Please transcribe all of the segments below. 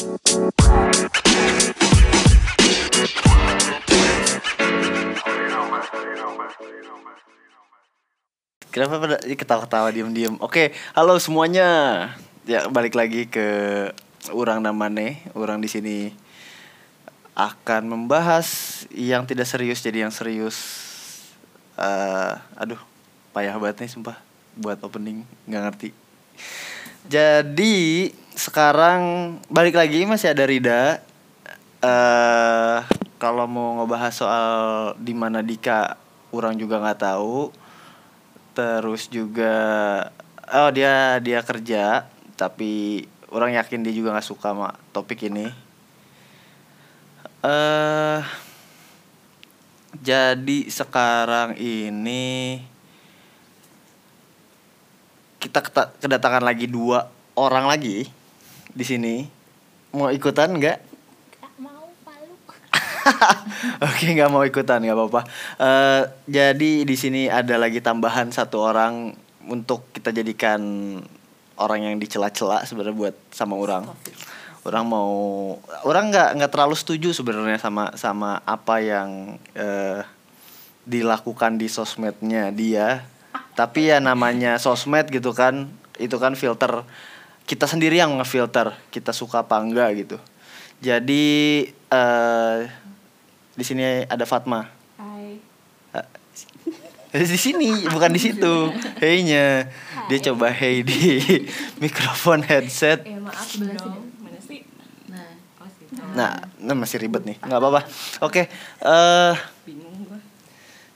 Kenapa pada ketawa-ketawa diem-diem? Oke, halo semuanya. Ya balik lagi ke orang namane. Orang di sini akan membahas yang tidak serius jadi yang serius. Eh, aduh, payah banget nih sumpah buat opening nggak ngerti. Jadi sekarang balik lagi masih ada Rida. Eh kalau mau ngebahas soal di mana Dika, orang juga nggak tahu. Terus juga oh dia dia kerja tapi orang yakin dia juga nggak suka sama topik ini. Eh jadi sekarang ini kita kedatangan lagi dua orang lagi di sini mau ikutan nggak Gak mau paluk. Oke, nggak mau ikutan, nggak apa-apa. Eh, jadi di sini ada lagi tambahan satu orang untuk kita jadikan orang yang dicela-cela sebenarnya buat sama orang. Orang mau, orang nggak nggak terlalu setuju sebenarnya sama sama apa yang eh, dilakukan di sosmednya dia. Tapi ya namanya sosmed gitu kan, itu kan filter kita sendiri yang ngefilter kita suka apa enggak gitu. Jadi eh di sini ada Fatma. Hai. Eh, Di sini, bukan di situ. Hey-nya. Dia coba hey di mikrofon headset. Eh maaf Nah, oh sih Nah, nah masih ribet nih. nggak apa-apa. Oke, eh bingung gua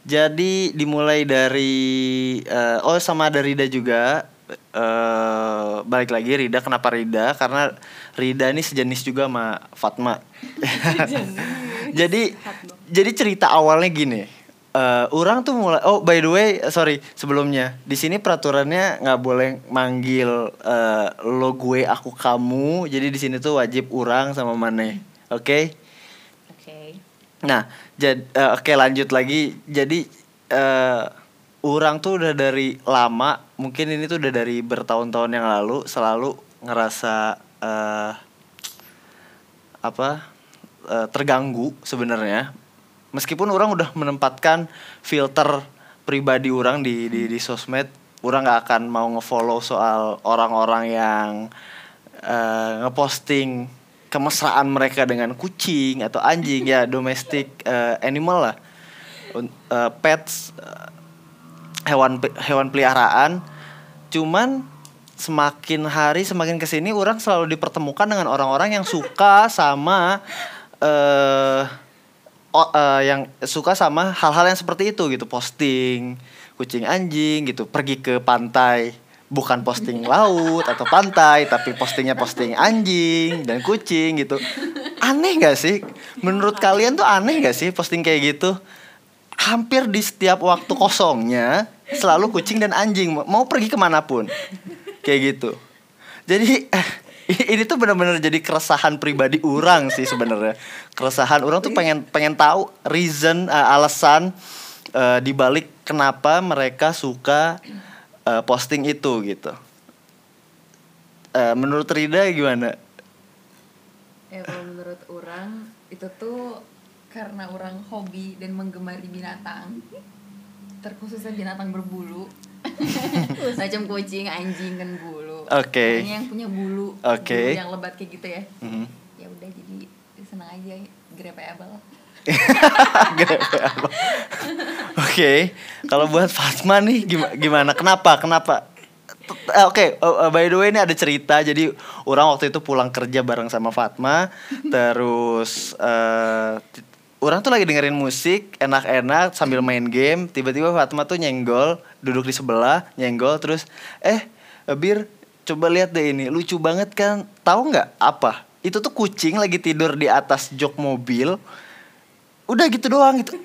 jadi dimulai dari eh, oh sama ada Rida juga. Eh balik lagi Rida kenapa Rida? Karena Rida ini sejenis juga sama Fatma. jadi jadi cerita awalnya gini. eh orang tuh mulai oh by the way sorry sebelumnya di sini peraturannya nggak boleh manggil eh, lo gue aku kamu jadi di sini tuh wajib orang sama Mane oke oke. Nah, jad, eh, oke lanjut lagi. Jadi eh orang tuh udah dari lama, mungkin ini tuh udah dari bertahun-tahun yang lalu selalu ngerasa eh apa? eh, terganggu sebenarnya. Meskipun orang udah menempatkan filter pribadi orang di di di sosmed, orang nggak akan mau ngefollow soal orang-orang yang eh, ngeposting kemesraan mereka dengan kucing atau anjing ya domestic eh, animal lah eh, pets eh, hewan hewan peliharaan cuman semakin hari semakin ke sini orang selalu dipertemukan dengan orang-orang yang suka sama o- eh, yang suka sama hal-hal yang seperti itu gitu. Posting kucing anjing gitu pergi ke pantai. Bukan posting laut atau pantai tapi postingnya posting anjing dan kucing gitu. Aneh gak sih? Menurut kalian tuh aneh gak sih posting kayak gitu hampir di setiap waktu kosongnya selalu kucing dan anjing. Mau pergi ke mana pun. Kayak gitu. Jadi eh, ini tuh benar-benar jadi keresahan pribadi orang sih sebenarnya. Keresahan orang tuh pengen pengen tahu reason eh, alasan eh, dibalik kenapa mereka suka eh, posting itu gitu. Eh, menurut Rida gimana? Ya kalau menurut orang itu tuh karena orang hobi dan menggemari binatang. Terkhususnya binatang berbulu. Macam kucing, anjing kan bulu. Oke. Pokoknya yang punya bulu. Oke. Bulu yang lebat kayak gitu ya. Mhm. Ya udah jadi senang aja grepeable. Grepe apa? Oke, kalau buat Fatma nih gimana? Gimana? Kenapa? Kenapa? Eh, Oke, oh, eh, by the way ini ada cerita. Jadi orang waktu itu pulang kerja bareng sama Fatma, terus eh, t- orang tuh lagi dengerin musik enak-enak sambil main game. Tiba-tiba Fatma tuh nyenggol, duduk di sebelah, nyenggol, terus eh Bir coba lihat deh ini lucu banget kan? Tahu nggak apa? Itu tuh kucing lagi tidur di atas jok mobil udah gitu doang gitu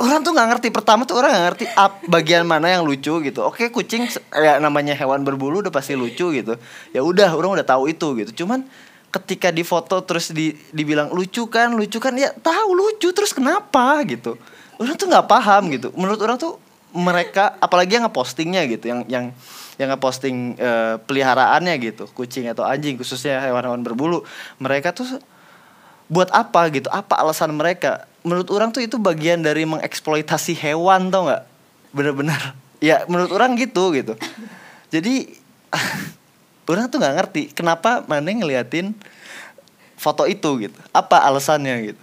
orang tuh nggak ngerti pertama tuh orang nggak ngerti ap, bagian mana yang lucu gitu oke kucing ya namanya hewan berbulu udah pasti lucu gitu ya udah orang udah tahu itu gitu cuman ketika di foto terus di dibilang lucu kan lucu kan. Ya tahu lucu terus kenapa gitu. Orang tuh nggak paham gitu. Menurut orang tuh mereka apalagi yang ngepostingnya gitu yang yang yang ngeposting eh, peliharaannya gitu. Kucing atau anjing khususnya hewan-hewan berbulu. Mereka tuh buat apa gitu? Apa alasan mereka? Menurut orang tuh itu bagian dari mengeksploitasi hewan tau nggak? Bener-bener. Ya menurut orang gitu gitu. Jadi orang tuh nggak ngerti kenapa mana ngeliatin foto itu gitu. Apa alasannya gitu?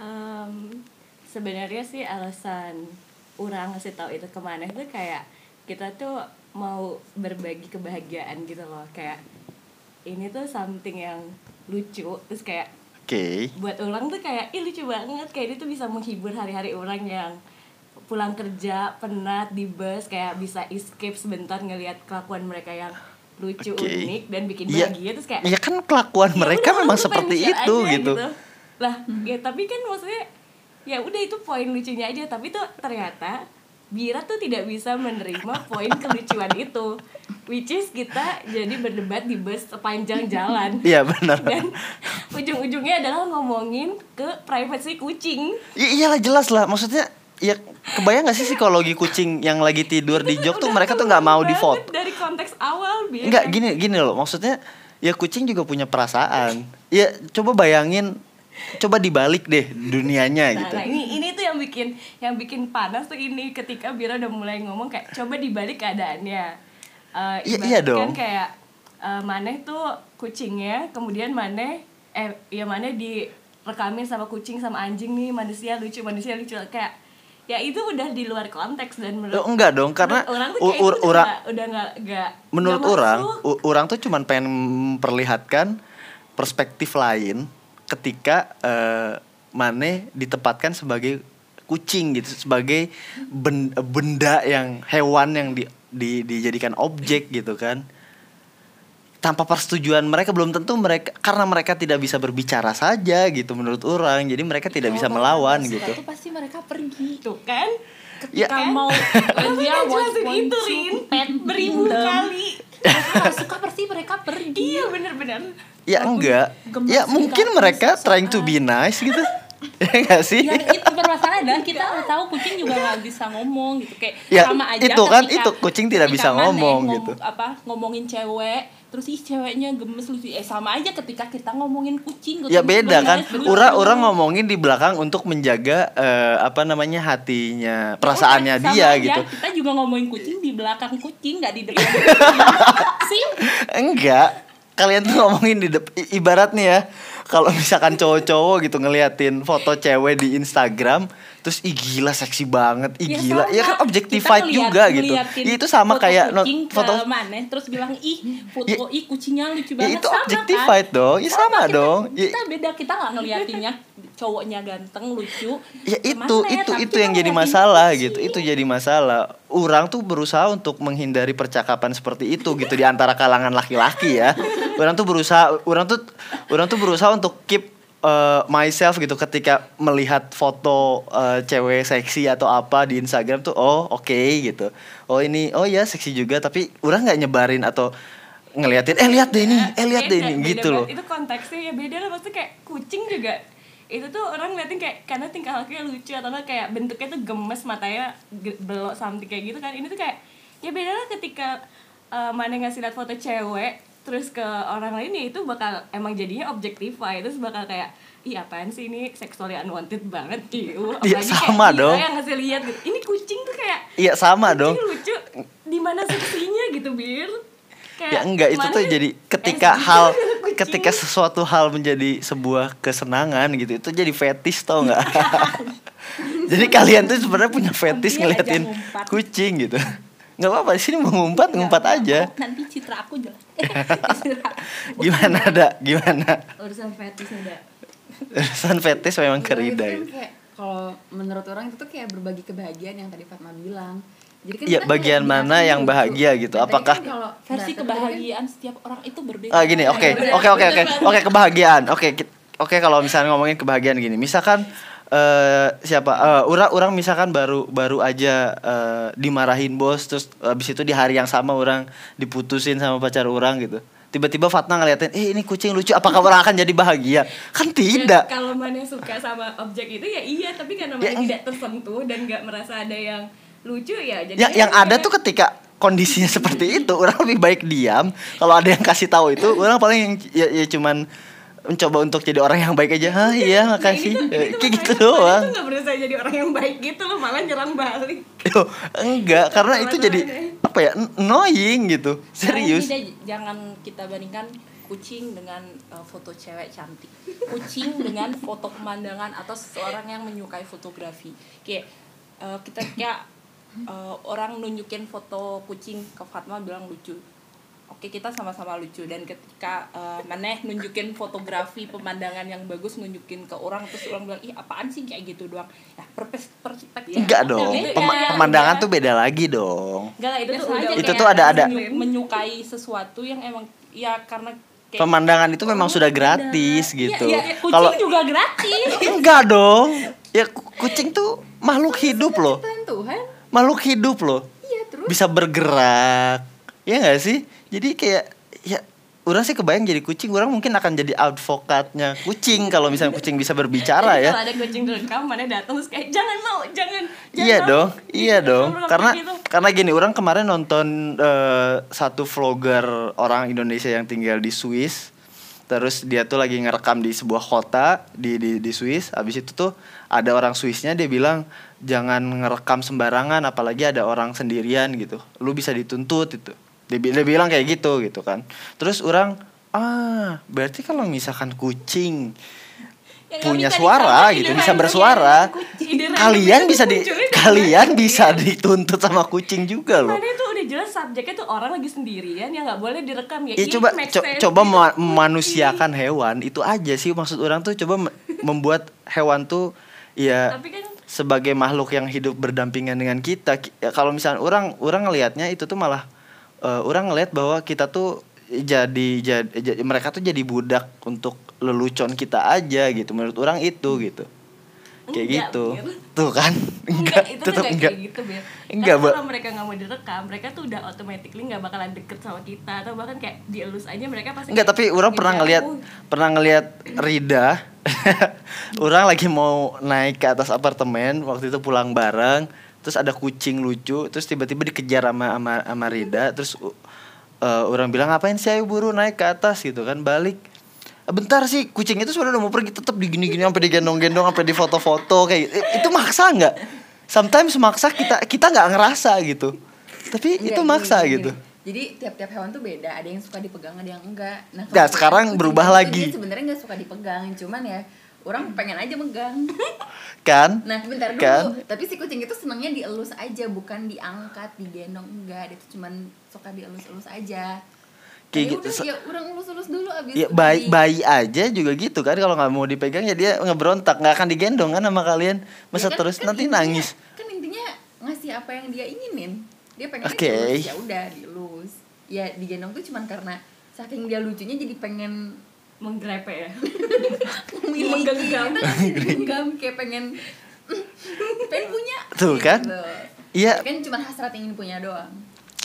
Em, sebenarnya sih alasan orang ngasih tahu itu ke mana itu kayak kita tuh mau berbagi kebahagiaan gitu loh. Kayak ini tuh something yang lucu terus kayak oke. buat orang tuh kayak ih lucu banget. Kayak ini tuh bisa menghibur hari-hari orang yang pulang kerja penat di bus kayak bisa escape sebentar ngelihat kelakuan mereka yang lucu Oke. unik dan bikin Iya. bahagia terus kayak ya kan kelakuan ya mereka udah, memang seperti itu aja gitu. lah ya tapi kan maksudnya ya udah itu poin lucunya aja tapi tuh ternyata Bira tuh tidak bisa menerima poin kelucuan itu which is kita jadi berdebat di bus sepanjang jalan Iya benar. dan ujung-ujungnya adalah ngomongin ke privacy kucing I- iyalah jelas lah maksudnya ya kebayang gak sih psikologi kucing yang lagi tidur di jok tuh mereka tuh nggak mau di banget dari konteks awal Bir. Enggak gini gini loh maksudnya ya kucing juga punya perasaan. Ya coba bayangin coba dibalik deh dunianya Nah, gitu. nah, ini ini tuh yang bikin yang bikin panas tuh ini ketika Bira udah mulai ngomong kayak coba dibalik keadaannya. Eh, Iya- iya dong. kayak eh, Maneh tuh kucingnya, kemudian Maneh eh ya Maneh direkamin sama kucing sama anjing nih manusia lucu manusia lucu kayak ya itu udah di luar konteks dan menurut Oh, enggak dong karena menurut orang tuh kayak ur- itu udah udah nggak nggak menurut nggak orang u- orang tuh cuman pengen memperlihatkan perspektif lain ketika eh, Mane ditempatkan sebagai kucing gitu sebagai ben- benda yang hewan yang di, di- dijadikan objek gitu kan. Tanpa persetujuan mereka belum tentu mereka karena mereka tidak bisa berbicara saja gitu menurut orang jadi mereka tidak bisa Kalau melawan gitu. pasti mereka pergi. Tuh kan? Ya. ketika mau Lu dia kan want, jelasin itu to Rin beribu kali. Suka pasti mereka pergi. Iya bener-bener. Ya enggak. gemes ya mungkin mereka trying to be nice gitu. Ya enggak sih? Yang itu permasalahan adalah kita tahu kucing juga nggak bisa ngomong gitu. Kayak Ya, sama aja itu kan, ketika- itu kucing tidak bisa ngomong ngom- gitu. apa ngomongin cewek terus ih ceweknya gemes lucu eh sama aja ketika kita ngomongin kucing ya kucing beda kan? lucu. orang orang ngomongin di belakang untuk menjaga eh, apa namanya hatinya perasaannya Udah, dia aja, gitu. kita juga ngomongin kucing di belakang kucing nggak di depan sih. Enggak. Kalian tuh ngomongin di dep- i- ibarat nih ya kalau misalkan cowok-cowok gitu ngeliatin foto cewek di Instagram terus ih gila seksi banget ih Ya gila. Sama. ya kan objectified Kita ngeliat- juga gitu. Ya, itu sama foto kayak not- kucing ke foto mana terus bilang ih foto Ya- ih kucingnya lucu ya banget. itu sama objectified kan? dong. Ya sama, kita, dong. Ya, kita beda kita nggak ngeliatinnya cowoknya ganteng lucu Ya itu ya? itu Tapi itu kita yang jadi masalah kucing. gitu. Itu jadi masalah. Orang tuh berusaha untuk menghindari percakapan seperti itu gitu di antara kalangan laki-laki ya. Orang tuh berusaha orang tuh orang tuh berusaha untuk keep uh, myself gitu ketika melihat foto uh, cewek seksi atau apa di Instagram tuh oh oke gitu. Oh ini oh ya seksi juga tapi orang nggak nyebarin atau ngeliatin eh lihat deh ini eh lihat deh Beda, ini gitu loh. itu konteksnya ya beda lah maksudnya kayak kucing juga itu tuh orang ngeliatin kayak karena tingkah lakunya lucu atau nggak kayak bentuknya tuh gemes matanya belok something kayak gitu kan. Ini tuh kayak ya beda lah ketika uh, mana ngasih lihat foto cewek terus ke orang lain ya itu bakal emang jadinya objectify terus bakal kayak ih apaan sih ini? Sexually unwanted banget iu Iya, sama kayak dong. yang ngasih lihat gitu. Ini kucing tuh kayak Iya sama kucing dong. lucu di mana seksinya gitu bir Kayak, Ya enggak itu tuh jadi ketika hal kucing. ketika sesuatu hal menjadi sebuah kesenangan gitu itu jadi fetish tau nggak? jadi kalian tuh sebenarnya punya fetish Dia ngeliatin aja ngumpat. kucing gitu. nggak apa-apa di sini mau ngumpat ngumpat Nggak, aja. nggak, nanti citra aku jelas. Gimana ada gimana? urusan fetish ada Urusan fetish memang kerida itu. kayak kalau menurut orang itu tuh kayak berbagi kebahagiaan yang tadi Fatma bilang. Jadi kan Iya, kita bagian mana yang bahagia gitu? Nah, tadi Apakah- kan kalau versi kan- kebahagiaan setiap orang itu berbeda. Ah gini, oke, oke, oke, oke, oke kebahagiaan, oke, kit- oke kalau misalnya ngomongin kebahagiaan gini, misalkan eh siapa, eh orang orang misalkan baru baru aja eh, dimarahin bos, terus habis itu di hari yang sama orang diputusin sama pacar orang gitu, tiba-tiba Fatna ngeliatin, eh ini kucing lucu, apakah orang akan jadi bahagia? Kan tidak. Ya, kalau mana suka sama objek itu ya iya tapi karena Ya, mana tidak tersentuh dan nggak merasa ada yang lucu ya jadi Ya, yang ada tuh ketika kondisinya seperti itu orang lebih baik diam. Kalau ada yang kasih tahu itu orang paling yang ya, ya cuman mencoba untuk jadi orang yang baik aja. Ah iya makasih. Eh, kayak gitu doang. itu nggak berusaha jadi orang yang baik gitu lo malah nyerang balik. Yo, enggak karena itu jadi Malah-malah apa ya annoying gitu. Serius. kita jangan kita bandingkan kucing dengan uh, foto cewek cantik. Kucing dengan foto pemandangan atau seseorang yang menyukai fotografi. Kayak uh, kita kayak uh, orang nunjukin foto kucing ke Fatma bilang lucu. Oke kita sama-sama lucu. Dan ketika uh, maneh nunjukin fotografi pemandangan yang bagus nunjukin ke orang terus orang bilang ih apaan sih? Kayak gitu doang. Ya perpes- perspektif enggak dong. beda. Pema- pemandangan tuh beda lagi dong. Enggak lah itu tuh aja udah Itu tuh ada- ada. menyu- menyukai sesuatu yang emang ya karena kayak pemandangan itu memang Oh, sudah gratis Iya, gitu. iya, iya, kucing kalau juga gratis. Enggak dong. Ya ku- kucing tuh makhluk hidup loh. Tuhan makhluk hidup loh. Iya terus? Bisa bergerak. Ya nggak sih? Jadi kayak ya orang sih kebayang jadi kucing. Orang mungkin akan jadi advokatnya kucing kalau misalnya kucing bisa berbicara Jadi ya. kalau ada kucing direkam mana datang terus kayak jangan mau jangan jangan iya mau." dong Gitu, iya dong. orang karena gitu. karena gini orang kemarin nonton eh, satu vlogger orang Indonesia yang tinggal di Swiss. Terus dia tuh lagi ngerekam di sebuah kota di di di Swiss. Habis itu tuh ada orang Swissnya dia bilang jangan ngerekam sembarangan apalagi ada orang sendirian gitu lu bisa dituntut itu dia, dia bilang kayak gitu gitu kan terus orang ah berarti kalau misalkan kucing Yang punya nggak bisa suara gitu bisa bersuara kalian bisa di kalian mana? bisa dituntut sama kucing juga loh Mana itu udah jelas subjeknya tuh orang lagi sendirian yang nggak boleh direkam ya. Ya Iya, coba co- sense coba gitu. mema- memanusiakan hewan itu aja sih maksud orang tuh coba me- membuat hewan tuh ya Tapi kan sebagai makhluk yang hidup berdampingan dengan kita Ki- ya, kalau misalnya orang orang ngelihatnya itu tuh malah eh, orang ngelihat bahwa kita tuh jadi jadi mereka tuh jadi budak untuk lelucon kita aja gitu menurut orang itu gitu kayak Enggak, gitu Bir. tuh kan enggak, itu tuh tetep nggak enggak kayak gitu Ber Enggak, kalau mereka nggak mau direkam mereka tuh udah automatically nggak bakalan deket sama kita atau bahkan kayak dielus aja mereka pasti Enggak, tapi orang pernah ngejauh. ngelihat pernah ngelihat Rida. orang lagi mau naik ke atas apartemen, waktu itu pulang bareng, terus ada kucing lucu, terus tiba-tiba dikejar sama sama, sama Rida, terus uh, orang bilang ngapain sih ayo buru naik ke atas gitu kan, balik. "Eh, Bentar sih, kucing itu sebenarnya udah mau pergi tetap digini-gini sampai digendong-gendong sampai di foto-foto kayak gitu. Itu maksa nggak? Sometimes maksa kita kita nggak ngerasa gitu. Tapi Enggak, itu gini, maksa gini, gitu. gini. Jadi tiap-tiap hewan tuh beda, ada yang suka dipegang, ada yang enggak. Nah, Nah, sekarang berubah lagi. Sebenarnya nggak suka dipegang, cuman ya orang pengen aja megang. Kan? Nah, bentar dulu. Kan? Tapi si kucing itu senangnya dielus aja, bukan diangkat, digendong enggak. Dia tuh cuman suka dielus-elus aja. Kayak Ya gitu. udah, ya orang elus-elus dulu abis Ya bayi bayi aja juga gitu kan kalau nggak mau dipegang ya dia ngebrontak nggak akan digendong kan sama kalian masa Ya kan- terus kan nanti intinya- nangis Kan intinya ngasih apa yang dia inginin. Dia pengen dielus, ya udah dielus. Ya digendong tuh cuman karena saking dia lucunya jadi pengen menggrepe ya memiliki Menggenggam. ngasih digenggam kayak pengen pengen punya Tuh kan? Iya. kan cuma hasrat ingin punya doang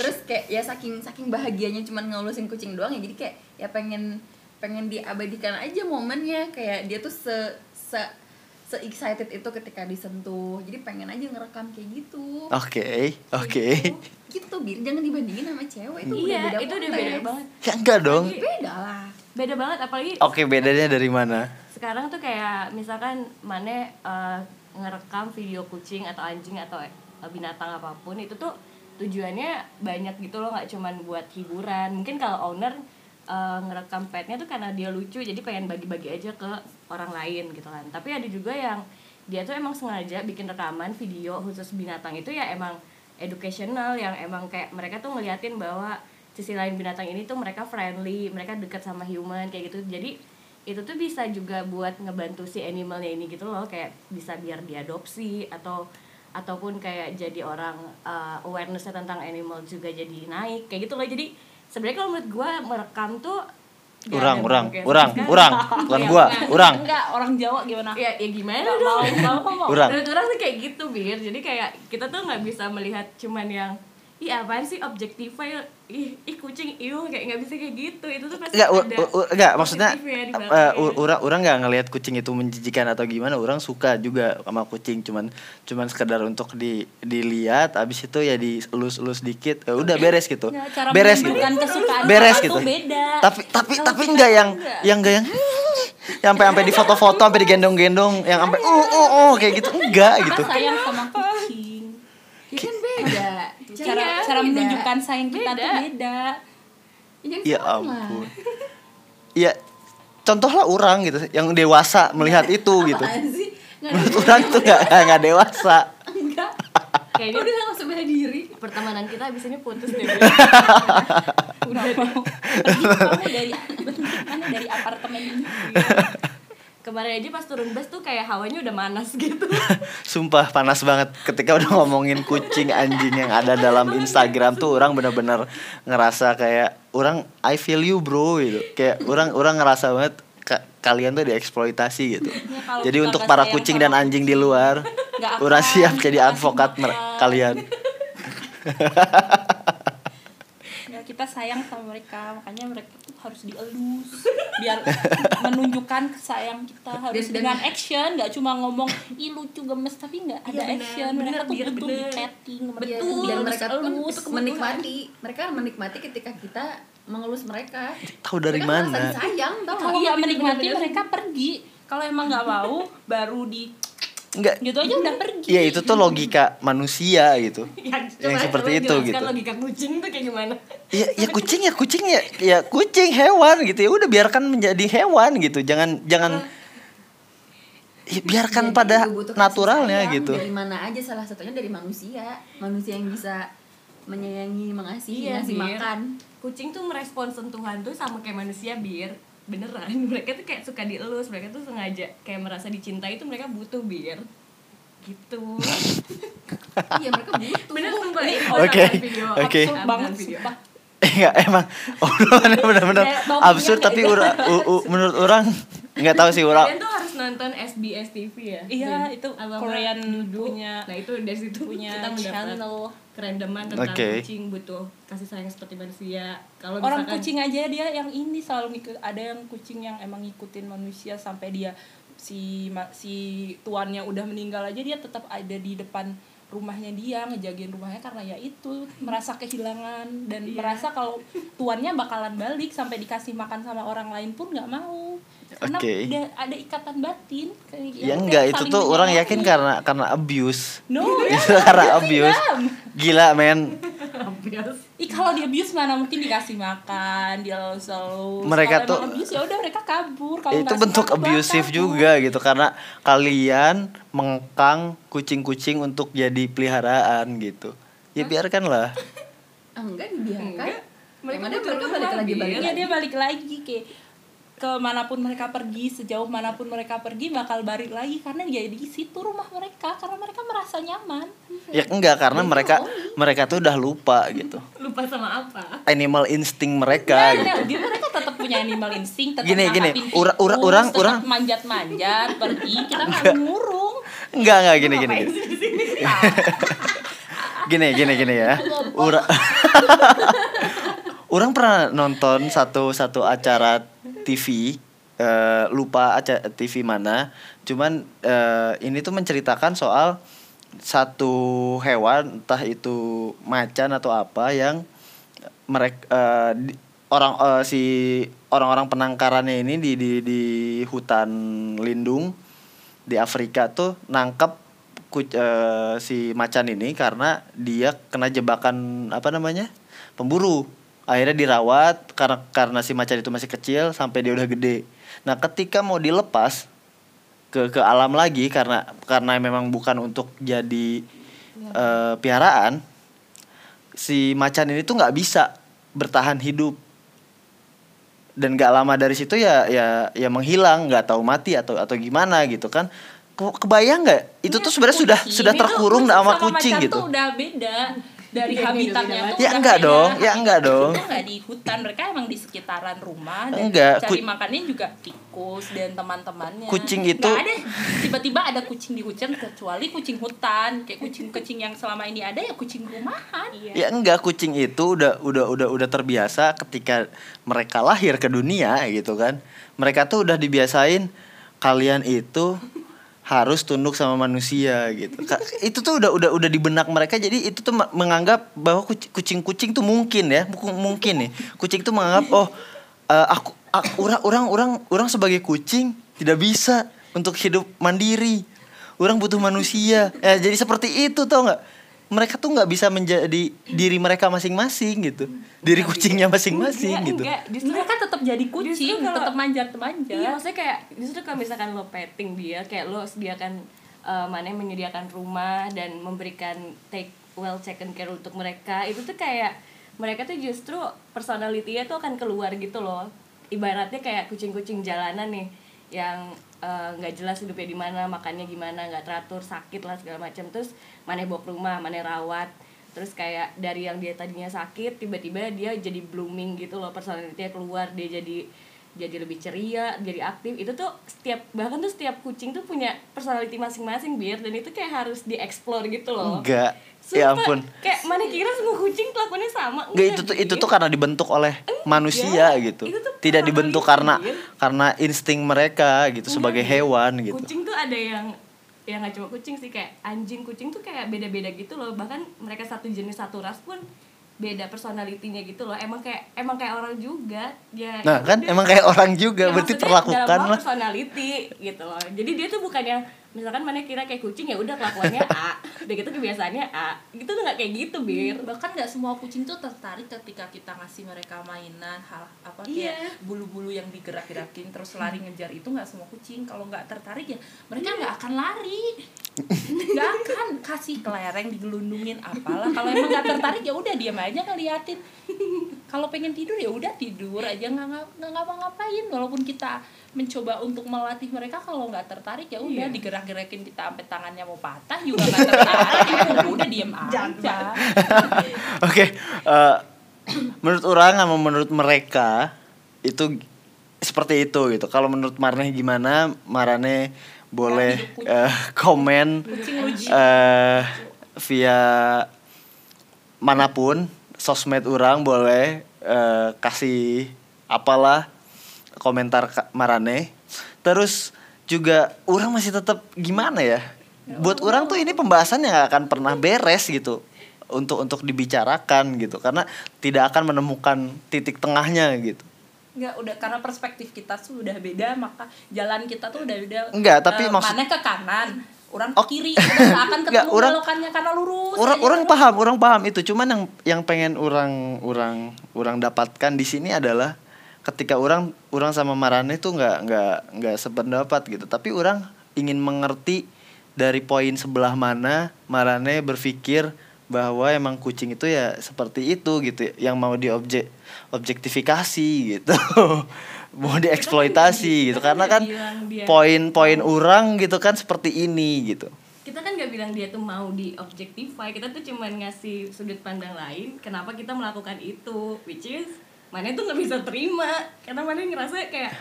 terus kayak ya saking saking bahagianya cuman ngelusin kucing doang ya jadi kayak ya pengen pengen diabadikan aja momennya. Kayak dia tuh se se se excited itu ketika disentuh. Jadi pengen aja ngerekam kayak gitu. Oke Kayak oke. gitu, gitu bir. Jangan dibandingin sama cewek. Itu udah iya beda itu udah beda banget. Ya enggak dong. Beda lah. Beda banget apalagi oke bedanya dari mana? Sekarang tuh kayak misalkan mana eh, ngerekam video kucing atau anjing atau binatang apa pun itu tuh tujuannya banyak gitu loh nggak cuman buat hiburan. Mungkin kalau owner eh, ngerekam petnya tuh karena dia lucu jadi pengen bagi-bagi aja ke orang lain gitu kan. Tapi ada juga yang dia tuh emang sengaja bikin rekaman video khusus binatang itu ya emang educational yang emang kayak mereka tuh ngeliatin bahwa sisi lain binatang ini tuh mereka friendly mereka dekat sama human kayak gitu. Jadi itu tuh bisa juga buat ngebantu si animalnya ini gitu loh kayak bisa biar diadopsi atau ataupun kayak jadi orang uh, awarenessnya tentang animal juga jadi naik kayak gitu loh. Jadi sebenarnya kalau menurut gue merekam tuh nggak Urang, ada urang, bagus urang, urang. Bukan Ya, gua, urang. enggak orang Jawa gimana? Ya ya gimana dong? mau mau mau. Urang. orang tuh kayak gitu bir. Jadi kayak kita tuh nggak bisa melihat cuman yang Iya apaan sih objectify ih, ih kucing iu kayak nggak bisa kayak gitu itu tuh pasti u- enggak maksudnya positifnya di eh, belakangnya. u- orang orang nggak ngelihat kucing itu menjijikan atau gimana, orang suka juga sama kucing, cuman cuman sekedar untuk di dilihat, abis itu ya dielus-elus dikit, eh, udah beres gitu, Ya, cara beres gitu, beres gitu. beda. Tapi tapi Kalau tapi tuh yang enggak. yang enggak yang sampai sampai di foto-foto, sampai digendong-gendong, yang sampai oh oh oh kayak gitu enggak gitu. Sayang sama kucing. Ya kan beda. Cara Iya, cara beda. menunjukkan sayang kita tuh Beda. beda. Ya, Ya ampun. Iya, contohlah orang gitu, yang dewasa melihat itu gitu. Apaan sih? Nggak Menurut orang tuh nggak nggak dewasa. Enggak. kayaknya Udah langsung bela diri. pertemanan kita abis ini putus deh Udah mau kamu dari mana dari apartemen ini. kemarin aja pas turun bus tuh kayak hawanya udah manas gitu Sumpah panas banget ketika udah ngomongin kucing anjing yang ada dalam Instagram tuh orang bener-bener ngerasa kayak orang I feel you bro gitu. Kayak orang orang ngerasa banget ka- kalian tuh dieksploitasi gitu. Ya, Jadi untuk para kucing dan anjing di luar, orang siap jadi advokat kalian. Ya kita sayang sama mereka, makanya mereka harus dielus biar menunjukkan kesayang kita harus Dan- dan- dengan action, nggak cuma ngomong ih lucu gemes tapi nggak ada Iya, benar, action. benar, mereka tuh biar butuh Iya, tuh dan mereka pun elus. menikmati. Mereka menikmati ketika kita mengelus mereka. Tahu dari Mereka mana? Kalau nggak? iya menikmati mereka pergi. Kalau emang nggak mau, baru di Enggak. gitu aja udah pergi. Ya itu tuh logika manusia gitu. yang, Yang seperti itu gitu. logika kucing tuh kayak gimana Ya, ya kucing ya kucing ya ya kucing hewan gitu ya udah biarkan menjadi hewan gitu jangan jangan ya, biarkan Jadi pada naturalnya sayang gitu Dari mana aja salah satunya dari manusia. Manusia yang bisa menyayangi, mengasihi, Iya, ngasih Bir. makan. kucing tuh merespon sentuhan tuh sama kayak manusia bir beneran mereka tuh kayak suka dielus mereka tuh sengaja kayak merasa dicintai tuh mereka butuh bir gitu iya, mereka butuh. bener sumpah Oke, video oke. Absurd banget video. sumpah. Enggak emang obrolannya Kayak baunya absurd tapi ada. ura, u- u- menurut orang nggak tahu sih orang kalian tuh harus nonton SBS TV ya Iya, Dan itu apa-apa Korean duduk. punya- nah itu dari situ punya kita mendapat channel. kerendeman tentang Oke. kucing butuh kasih sayang seperti manusia kalau Orang misalkan kucing aja dia yang ini selalu ngikut ada yang kucing yang emang ngikutin manusia sampai dia si ma- si tuannya udah meninggal aja dia tetap ada di depan rumahnya dia ngejagain rumahnya karena ya itu merasa kehilangan dan Iya. merasa kalau tuannya bakalan balik sampai dikasih makan sama orang lain pun nggak mau karena Oke. udah ada ikatan batin kayak ya yang enggak itu tuh orang yakin karena karena abuse no itu karena abuse gila men Ih kalau dia abuse mana mungkin dikasih makan, dia selalu Mereka Kalau tuh- abuse ya udah mereka kabur. Kalau itu bentuk bakal abusif kabur. juga gitu karena kalian mengekang kucing-kucing untuk jadi peliharaan gitu ya biarkanlah Ah, enggak dibiarkan. Enggak. Mereka ada butuh mereka rumah, balik lagi balik Iya lagi. dia balik lagi kayak ke mana pun mereka pergi sejauh mana pun mereka pergi bakal balik lagi karena dia di situ rumah mereka karena mereka merasa nyaman. Ya enggak karena mereka mereka tuh udah lupa gitu. Lupa sama apa? Animal insting mereka Nah, gitu. nah, dia mereka tetap punya animal instinct tetap Gini, gini, ura- ura- tikus, orang- tetap orang- manjat-manjat pergi kita nggak ngurung enggak enggak gini gini. gini gini gini gini ya. Ura orang pernah nonton satu satu acara TV eh, lupa acara TV mana. Cuman eh, ini tuh menceritakan soal satu hewan entah itu macan atau apa yang mereka orang eh, si orang-orang penangkarannya ini di di di hutan lindung di Afrika tuh nangkep ku- eh, si macan ini karena dia kena jebakan apa namanya pemburu akhirnya dirawat karena karena si macan itu masih kecil sampai dia udah gede. Nah ketika mau dilepas ke ke alam lagi karena karena memang bukan untuk jadi eh, piaraan si macan ini tuh nggak bisa bertahan hidup. Dan gak lama dari situ ya ya ya menghilang nggak tahu mati atau atau gimana gitu kan. Ke- kebayang nggak? Itu tuh sebenarnya sudah sudah terkurung sama kucing macan gitu. tuh udah beda dari beda, habitatnya tuh Ya enggak dong, ya enggak dong. tuh nggak di hutan. Mereka emang di sekitaran rumah dan Enggak, cari ku- makannya juga di Markus dan teman-temannya. Kucing itu- Nggak ada. Tiba-tiba ada kucing di hujan kecuali kucing hutan. Kayak kucing-kucing yang selama ini ada ya kucing rumahan. Iya. Ya enggak. Kucing itu udah udah udah udah terbiasa ketika mereka lahir ke dunia gitu kan. Mereka tuh udah dibiasain kalian itu harus tunduk sama manusia gitu. Itu tuh udah udah udah di benak mereka jadi itu tuh menganggap bahwa kuc- kucing-kucing tuh mungkin ya, mungkin nih. Kucing tuh menganggap oh eh, aku, aku orang orang orang orang sebagai kucing tidak bisa untuk hidup mandiri. Orang butuh manusia. Ya, jadi seperti itu tau nggak? Mereka tuh nggak bisa menjadi diri mereka masing-masing gitu. Diri kucingnya masing-masing Enggak, gitu. enggak. Justru mereka tetap jadi kucing kalau- tetap manja-manja Iya, maksudnya kayak justru kalau misalkan lo petting dia, kayak lo sediakan eh, mana yang menyediakan rumah dan memberikan take well taken care untuk mereka, itu tuh kayak mereka tuh justru personality-nya tuh akan keluar gitu loh. Ibaratnya kayak kucing-kucing jalanan nih yang eh, nggak jelas hidupnya di mana, makannya gimana, nggak teratur, sakit lah segala macam. Terus mana bawa ke rumah, mana rawat. Terus kayak dari yang dia tadinya sakit, tiba-tiba dia jadi blooming gitu loh, personality-nya keluar, dia jadi jadi lebih ceria, jadi aktif. Itu tuh setiap bahkan tuh setiap kucing tuh punya personality masing-masing biar dan itu kayak harus dieksplor gitu loh. Enggak. Ya Sumpah, ampun. Kayak mana kira semua kucing kelakuannya sama? Enggak itu tuh itu tuh karena dibentuk oleh manusia gitu. itu tuh Tidak dibentuk karena personality, karena insting mereka gitu sebagai hewan gitu. Kucing tuh ada yang ya nggak cuma kucing sih kayak anjing kucing tuh kayak beda-beda gitu loh bahkan mereka satu jenis satu ras pun beda personalitinya gitu loh emang kayak emang kayak orang juga ya Nah, ya kan udah. emang kayak orang juga Ya, berarti perlakukan dalam lah. personality gitu loh jadi dia tuh bukan yang misalkan mana kira kayak kucing ya udah kelakuannya A. Udah gitu kebiasaannya A. Gitu tuh nggak kayak gitu bir. bahkan nggak semua kucing tuh tertarik ketika kita ngasih mereka mainan hal apa Iya. kayak bulu-bulu yang digerak-gerakin terus lari ngejar. Itu nggak semua kucing. Kalau nggak tertarik ya mereka nggak akan lari. Nggak akan. Kasih kelereng digelundungin apalah. Kalau emang nggak tertarik ya udah diam aja ngeliatin. Kalau pengen tidur ya udah tidur aja. Nggak nggak ngapa-ngapain. Walaupun kita mencoba untuk melatih mereka kalau nggak tertarik ya udah Iya. Digerak-gerakin kita sampai tangannya mau patah juga nggak tertarik ya udah diam aja Oke, eh, menurut orang sama menurut mereka itu seperti itu gitu. Kalau menurut Marneh gimana? Marane boleh eh, komen eh, via mana pun sosmed orang boleh eh, kasih apalah komentar Marane. Terus juga orang masih tetap gimana ya? Buat orang tuh ini pembahasan yang gak akan pernah beres gitu untuk untuk dibicarakan gitu karena tidak akan menemukan titik tengahnya gitu. Enggak, udah karena perspektif kita sudah beda, maka jalan kita tuh udah beda. Enggak, tapi Eh, maksud- mana ke kanan, orang ke Oh. kiri, udah nggak akan Enggak, ketemu orang- belokannya karena lurus. Orang aja orang terus. paham, orang paham itu. Cuman yang yang pengen orang orang orang dapatkan di sini adalah ketika orang orang sama Marane tuh nggak nggak nggak sependapat gitu. Tapi orang ingin mengerti dari poin sebelah mana Marane berpikir bahwa emang kucing itu ya seperti itu gitu yang mau diobjek objektifikasi gitu. Mau dieksploitasi gitu. kita kan karena kan poin-poin orang gitu kan seperti ini gitu. Kita kan nggak bilang dia tuh mau di objectify kita tuh cuman ngasih sudut pandang lain kenapa kita melakukan itu which is mana tuh nggak bisa terima. Karena mana ngerasa kayak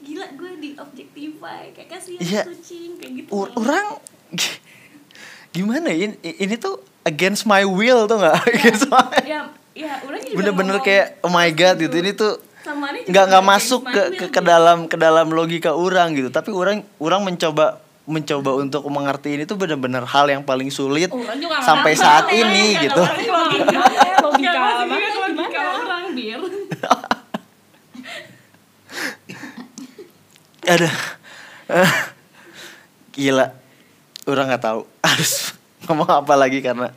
gila gue di objectify kayak kasihan Iya. kucing kayak gitu Ur- orang gimana ya, ini, ini tuh against my will tuh nggak? Against my ya ya orang juga bener-bener kayak oh my god gitu. gitu. Ini tuh nggak nggak masuk ke ke, ke dalam ke dalam logika orang gitu. Tapi orang orang mencoba mencoba untuk mengerti ini tuh bener-bener hal yang paling sulit sampai saat ini gitu orang logika Logika Nggak masuk banget, juga ke logika gimana? orang bir ada gila. Orang nggak tahu. Harus ngomong apa lagi karena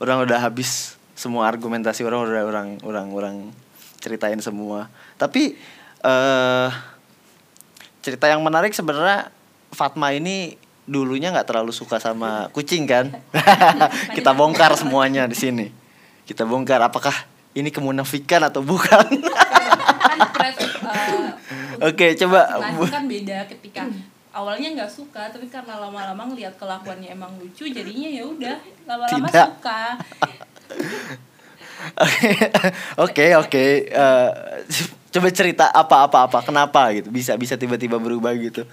orang udah habis semua argumentasi orang udah orang orang orang ceritain semua. Tapi eh cerita yang menarik sebenarnya Fatma ini dulunya nggak terlalu suka sama kucing kan? Kita bongkar semuanya di sini. Kita bongkar apakah ini kemunafikan atau bukan Oke, coba. Nanti kan beda ketika awalnya nggak suka tapi karena lama-lama ngelihat kelakuannya emang lucu jadinya ya udah lama-lama suka Oke, oke, oke. Eh, Coba cerita apa-apa apa kenapa gitu bisa bisa tiba-tiba berubah gitu.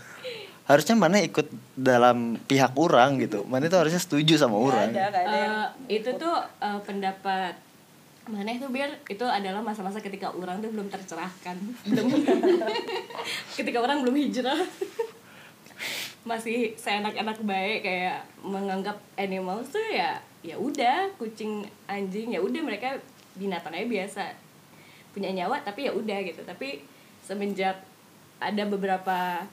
Harusnya mana ikut dalam pihak orang gitu. Mana itu harusnya setuju sama orang. ada nggak ada yang Eh, itu tuh eh, pendapat mana itu biar itu adalah masa-masa ketika orang tuh belum tercerahkan. Belum. Ketika orang belum hijrah. Masih seenak-enak baik kayak menganggap animals tuh ya ya udah kucing anjing ya udah mereka binatangnya biasa. Punya nyawa tapi ya udah gitu. Tapi semenjak ada beberapa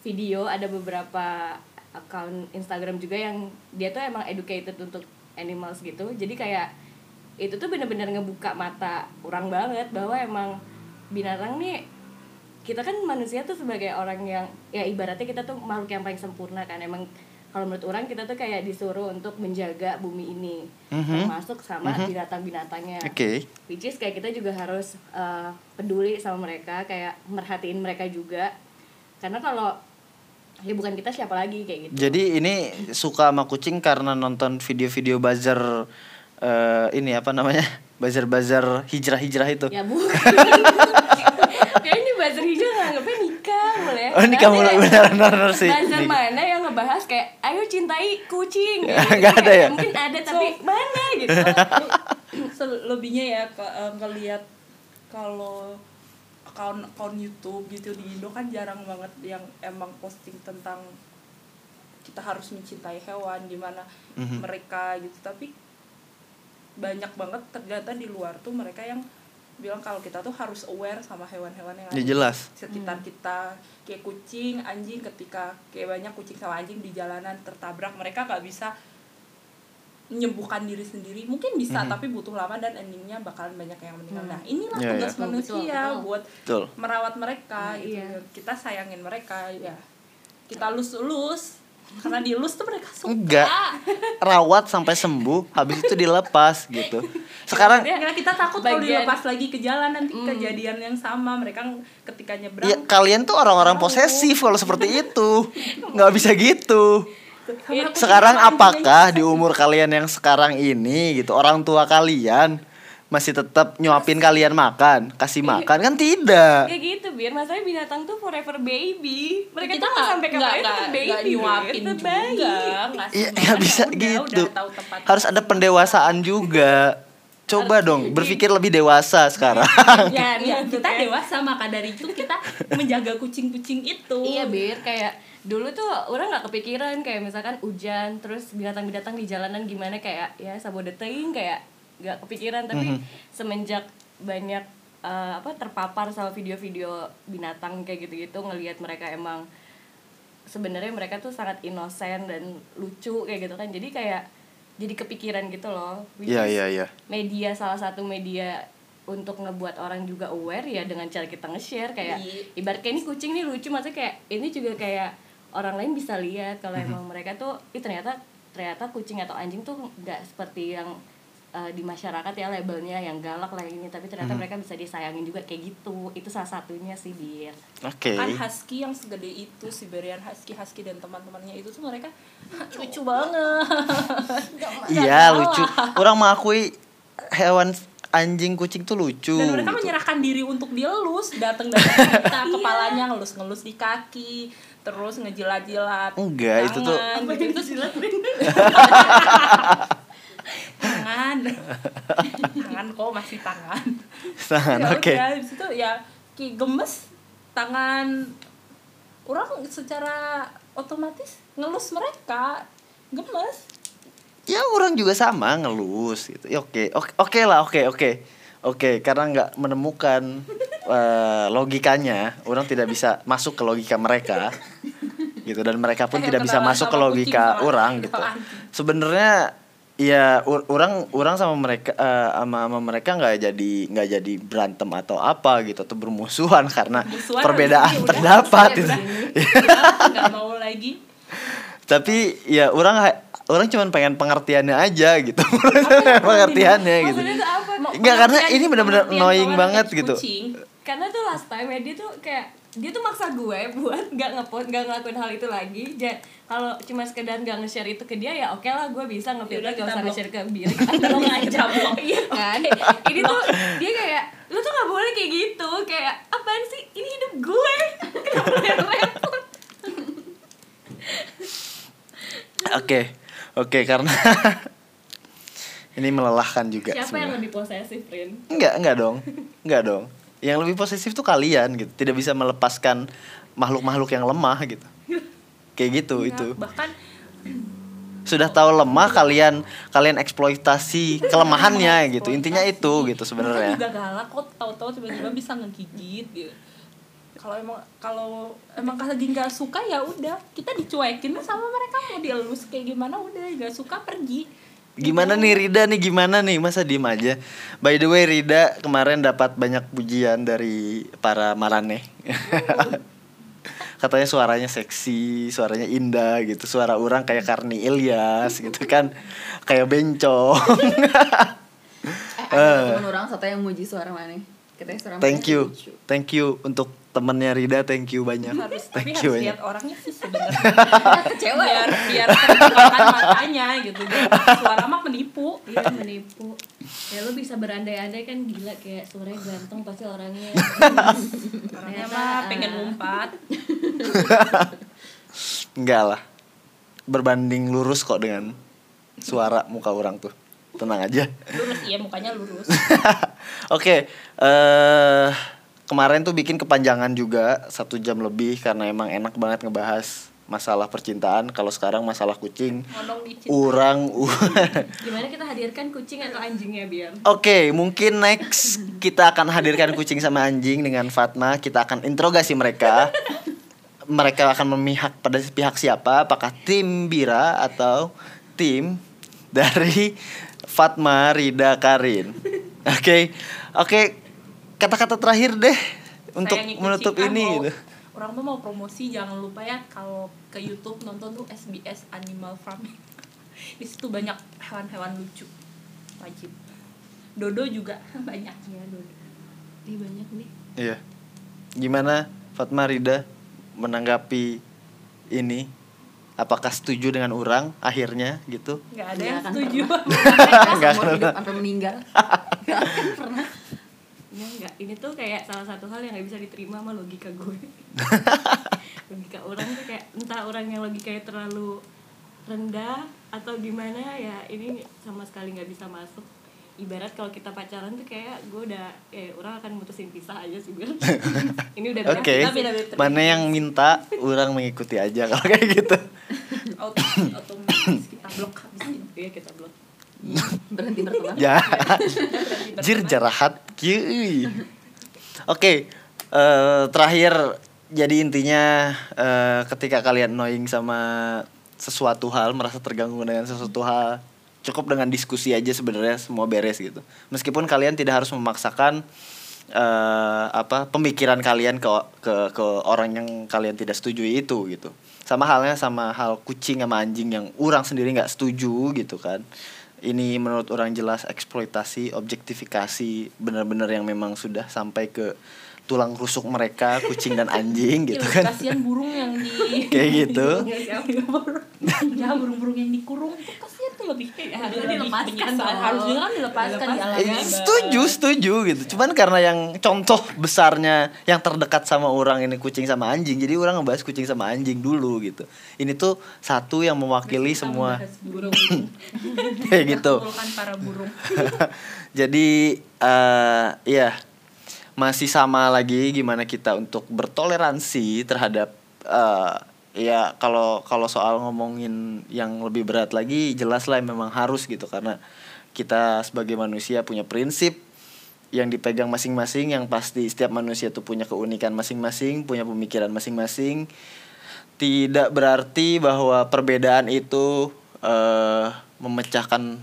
video ada beberapa account Instagram juga yang dia tuh emang educated untuk animals gitu. Jadi kayak itu tuh bener-bener ngebuka mata orang banget bahwa emang binatang nih kita kan manusia tuh sebagai orang yang ya ibaratnya kita tuh makhluk yang paling sempurna kan. Emang kalau menurut orang kita tuh kayak disuruh untuk menjaga bumi ini Mhm. termasuk sama binatang-binatangnya. Oke. which is kayak kita juga harus uh, peduli sama mereka kayak merhatiin mereka juga. Karena kalau ya bukan kita siapa lagi kayak gitu. Jadi ini suka sama kucing karena nonton video-video buzzer eh, ini apa namanya? Buzzer-buzzer hijrah-hijrah itu. ya bukan kayak ini buzzer hijau nganggapnya nikah mulai Oh, nikah mulai, benar-benar sih. buzzer Nik- mana yang ngebahas kayak ayo cintai kucing Ya, Gitu. nggak ada ya? mungkin ada tapi mana gitu selebihnya ya ngelihat kalau akun akun YouTube gitu di Indo kan jarang banget yang emang posting tentang kita harus mencintai hewan gimana Mhm. mereka gitu tapi banyak banget ternyata di luar tuh mereka yang bilang kalau kita tuh harus aware sama hewan-hewan yang ada Ya di jelas. sekitar kita kayak kucing anjing ketika kayak banyak kucing sama anjing di jalanan tertabrak mereka nggak bisa menyembuhkan diri sendiri mungkin bisa Mhm. tapi butuh lama dan endingnya bakalan banyak yang meninggal Hmm. nah inilah Ya, tugas ya. manusia Betul, betul. buat Betul. merawat mereka Nah, gitu iya. kita sayangin mereka ya kita lus-lus karena dilus tuh mereka suka Enggak. Rawat sampai sembuh, habis itu dilepas gitu. Sekarang Ya, kita takut kalau dilepas lagi ke jalan nanti Hmm. kejadian yang sama mereka ketika nyebrang ya kalian tuh orang-orang posesif kalau seperti itu. nggak bisa gitu. kucing Sekarang apakah di umur kalian yang sekarang ini gitu, orang tua kalian masih tetap nyuapin kalian makan, kasih makan kan tidak. ya gitu biar masalahnya binatang tuh forever baby mereka kita tuh nggak sampai kapan tetap nggak baby Bir. nyuapin juga bayi. Iya, nggak bisa ya udah, gitu. udah Harus ada pendewasaan juga. Coba dong, berpikir lebih dewasa sekarang. ya, ya kita dewasa maka dari itu kita menjaga kucing-kucing itu Iya bir kayak dulu tuh orang nggak kepikiran kayak misalkan hujan terus binatang-binatang di jalanan gimana kayak ya sabodeteing kayak nggak kepikiran tapi semenjak banyak eh, apa terpapar sama video-video binatang kayak gitu-gitu ngelihat mereka emang sebenarnya mereka tuh sangat inosen dan lucu kayak gitu kan jadi kayak jadi kepikiran gitu loh Iya, is iya, iya. media salah satu media untuk ngebuat orang juga aware ya dengan cara kita nge-share kayak Iya. ibarat kayak ini kucing nih lucu maksudnya kayak ini juga kayak orang lain bisa lihat kalau Mhm. emang mereka tuh ih ternyata ternyata kucing atau anjing tuh nggak seperti yang uh, di masyarakat ya labelnya yang galak lah ini tapi ternyata Mhm. mereka bisa disayangin juga kayak gitu itu salah satunya sih bir Oke. kan husky yang segede itu Siberian husky husky dan teman-temannya itu tuh mereka lucu banget Iya, lucu. Orang mengakui hewan anjing kucing tuh lucu. dan mereka gitu. menyerahkan diri untuk dielus datang dari kita kepalanya ngelus-ngelus di kaki terus ngejilat-jilat Enggak, itu tuh- gitu. Tangan tangan kok masih tangan Tangan, ya oke. udah habis itu ya ki gemes tangan orang secara otomatis ngelus mereka gemes Ya orang juga sama ngelus gitu. Ya oke, oke, oke lah, oke, oke. Oke, karena nggak menemukan eh, logikanya, orang tidak bisa masuk ke logika mereka. Gitu dan mereka pun tidak bisa masuk ke logika orang gitu. Sebenarnya ya ur- orang orang sama mereka eh, sama, sama mereka nggak jadi nggak jadi berantem atau apa gitu atau bermusuhan karena Musuhan perbedaan udah, udah, nggak mau lagi? Tapi ya orang orang cuman pengen pengertiannya aja gitu. Pengertiannya gitu. Enggak, karena ini benar-benar annoying banget gitu. kucing, karena tuh last time ya dia tuh kayak dia tuh maksa gue buat nggak ngepost nggak ngelakuin hal itu lagi. Dan kalau cuma sekedar nggak nge-share itu ke dia ya oke lah gue bisa ngefilter gak usah nge-share ke dia lo aja blok. Iya kan? Ini tuh dia kayak lo tuh nggak boleh kayak gitu. Kayak apaan sih? Ini hidup gue. Kenapa lo yang repot? Oke, oke karena ini melelahkan juga. siapa yang sebenarnya. lebih posesif Rin? Enggak, enggak dong. Enggak dong. Yang lebih posesif tuh kalian gitu. Tidak bisa melepaskan makhluk-makhluk yang lemah gitu. Kayak gitu Iya, itu. bahkan Sudah tahu lemah kalian kalian eksploitasi kelemahannya gitu. Intinya itu gitu sebenarnya. juga galak kok tahu-tahu tiba-tiba bisa ngegigit gitu kalau emang kalau emang lagi nggak suka ya udah kita dicuekin sama mereka mau dielus kayak gimana udah nggak suka pergi Gimana nih Rida nih? Gimana nih? Masa diem aja? By the way Rida kemarin dapat banyak pujian dari para marane. Katanya suaranya seksi, suaranya indah gitu. Suara orang kayak Karni Ilyas gitu kan. Kayak bencong. Eh, ada temen orang satu yang muji suara mana? Katanya suara Thank you, lucu. thank you untuk temennya Rida Thank you banyak. Harus tapi Thank you harus banyak. lihat orangnya sih sebenarnya. Kecewa ya? biar biar terbukakan matanya gitu. Suara mah menipu. Iya menipu. Ya lo bisa berandai-andai kan gila. Kayak suaranya ganteng pasti orangnya. Orangnya Ternyata, mah ah. pengen ngumpat Enggak lah. Berbanding lurus kok dengan suara muka orang tuh. Tenang aja. Lurus iya mukanya lurus. Oke, eh kemarin tuh bikin kepanjangan juga satu jam lebih karena emang enak banget ngebahas masalah percintaan. Kalau sekarang masalah kucing, u- Gimana kita hadirkan kucing atau anjingnya biar Oke, mungkin next kita akan hadirkan kucing sama anjing dengan Fatma. Kita akan interogasi mereka. Mereka akan memihak pada pihak siapa? Apakah tim Bira atau tim dari Fatma Rida Karin? Oke, oke. Kata-kata terakhir deh untuk menutup Ah, ini mau- gitu. orang tuh mau promosi jangan lupa ya kalau ke YouTube nonton tuh SBS Animal Farm di situ banyak hewan-hewan lucu wajib Dodo juga banyak Iya Dodo Ih banyak nih Iya. Gimana Fatma Rida menanggapi ini? Apakah setuju dengan orang akhirnya gitu? nggak ada yang akan setuju Seumur akan hidup sampai meninggal. Gak akan pernah. Ya enggak, ini tuh kayak salah satu hal yang gak bisa diterima sama logika gue Logika orang tuh kayak entah orang yang logikanya terlalu rendah atau gimana ya ini sama sekali nggak bisa masuk Ibarat kalau kita pacaran tuh kayak gue udah, eh orang akan mutusin pisah aja sih biar Ini udah Oke. beda-beda terus. Mana yang minta orang mengikuti aja kalau kayak gitu. Otomatis kita blok habis ini Iya kita blok Berhenti berteman. Ya. Jir jarahat kieu. Oke, eh, terakhir jadi intinya eh, ketika kalian annoying sama sesuatu hal, merasa terganggu dengan sesuatu hal, cukup dengan diskusi aja sebenarnya semua beres gitu. Meskipun kalian tidak harus memaksakan eh, apa pemikiran kalian ke ke ke orang yang kalian tidak setuju itu gitu. Sama halnya sama hal kucing sama anjing yang orang sendiri nggak setuju gitu kan ini menurut orang jelas eksploitasi, objektifikasi benar-benar yang memang sudah sampai ke tulang rusuk mereka, kucing dan anjing gitu kan. kasihan burung yang di Kayak gitu. ya burung-burung yang dikurung itu kasihan lebih Ya, harusnya dilepaskan dilepaskan harusnya kan dilepaskan di alam Eh, setuju, setuju gitu. Cuman karena yang contoh besarnya yang terdekat sama orang ini kucing sama anjing, jadi orang ngebahas kucing sama anjing dulu gitu. Ini tuh satu yang mewakili Kita semua. kayak gitu. Para burung. Jadi eh ya masih sama lagi gimana kita untuk bertoleransi terhadap eh ya kalau kalau soal ngomongin yang lebih berat lagi jelas lah memang harus gitu karena kita sebagai manusia punya prinsip yang dipegang masing-masing yang pasti setiap manusia tuh punya keunikan masing-masing punya pemikiran masing-masing tidak berarti bahwa perbedaan itu eh memecahkan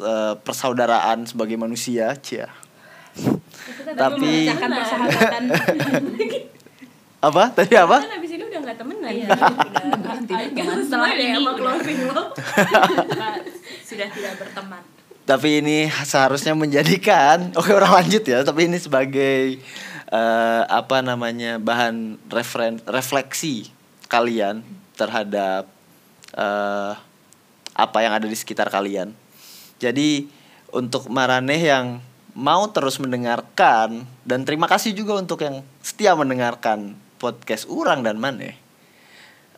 eh, persaudaraan sebagai manusia, cia. Tapi apa? Tadi apa? Kan abis ini udah gak temenan Iya, kan? Berhenti Gak berteman. sesuai deh ini sama udah. closing lo sudah tidak berteman tapi ini seharusnya menjadikan oke orang lanjut ya tapi ini sebagai eh, apa namanya bahan referen refleksi kalian terhadap eh, apa yang ada di sekitar kalian jadi untuk Maraneh yang mau terus mendengarkan dan terima kasih juga untuk yang setia mendengarkan podcast Urang dan Maneh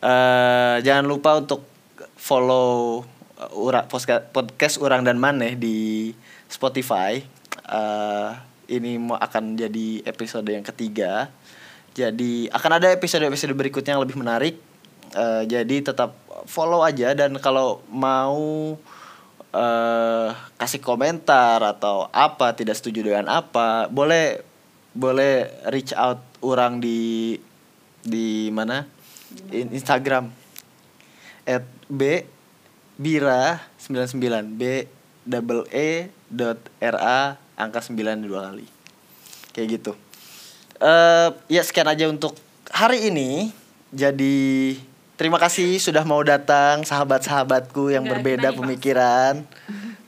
eh jangan lupa untuk follow uh, ura, podcast Urang dan Maneh di Spotify. Eh ini mau akan jadi episode yang ketiga. Jadi akan ada episode-episode berikutnya yang lebih menarik. Eh jadi tetap follow aja dan kalau mau eh kasih komentar atau apa tidak setuju dengan apa, boleh boleh reach out orang di di mana? In- Instagram. At b bira 99 b double e dot ra angka 9 dua kali. Kayak gitu. Eh ya sekian aja untuk hari ini. Jadi terima kasih sudah mau datang sahabat-sahabatku yang Enggak, berbeda pemikiran.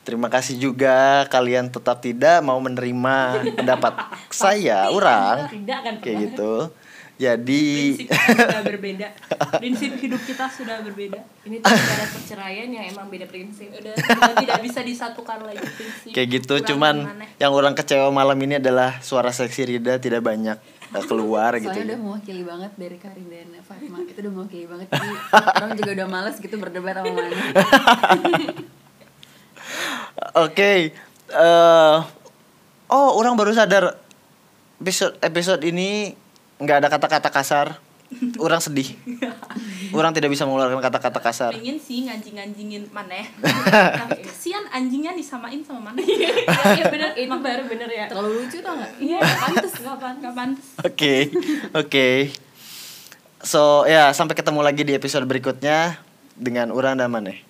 Terima kasih juga kalian tetap tidak mau menerima pendapat saya orang. kayak gitu jadi prinsip kita sudah berbeda prinsip hidup kita sudah berbeda Ini tuh negara perceraian yang emang beda prinsip. udah tidak bisa disatukan lagi prinsip kayak gitu Kurang cuman yang orang kecewa malam ini adalah suara seksi Rida tidak banyak keluar gitu Soalnya ya. udah mewakili banget dari Karin dan Fatima Itu udah mewakili banget Jadi orang juga udah males gitu berdebat sama mana Oke. eh oh, orang baru sadar episode episode ini nggak ada kata-kata kasar. Orang sedih. Orang tidak bisa mengeluarkan kata-kata kasar. pengen sih nganjing-nganjingin mana tapi kasihan anjingnya disamain sama mana Iya bener, itu baru bener ya. Terlalu lucu tau gak? Iya, pantes nggak pantes. Oke. Oke. So, ya sampai ketemu lagi di episode berikutnya dengan orang dan Maneh.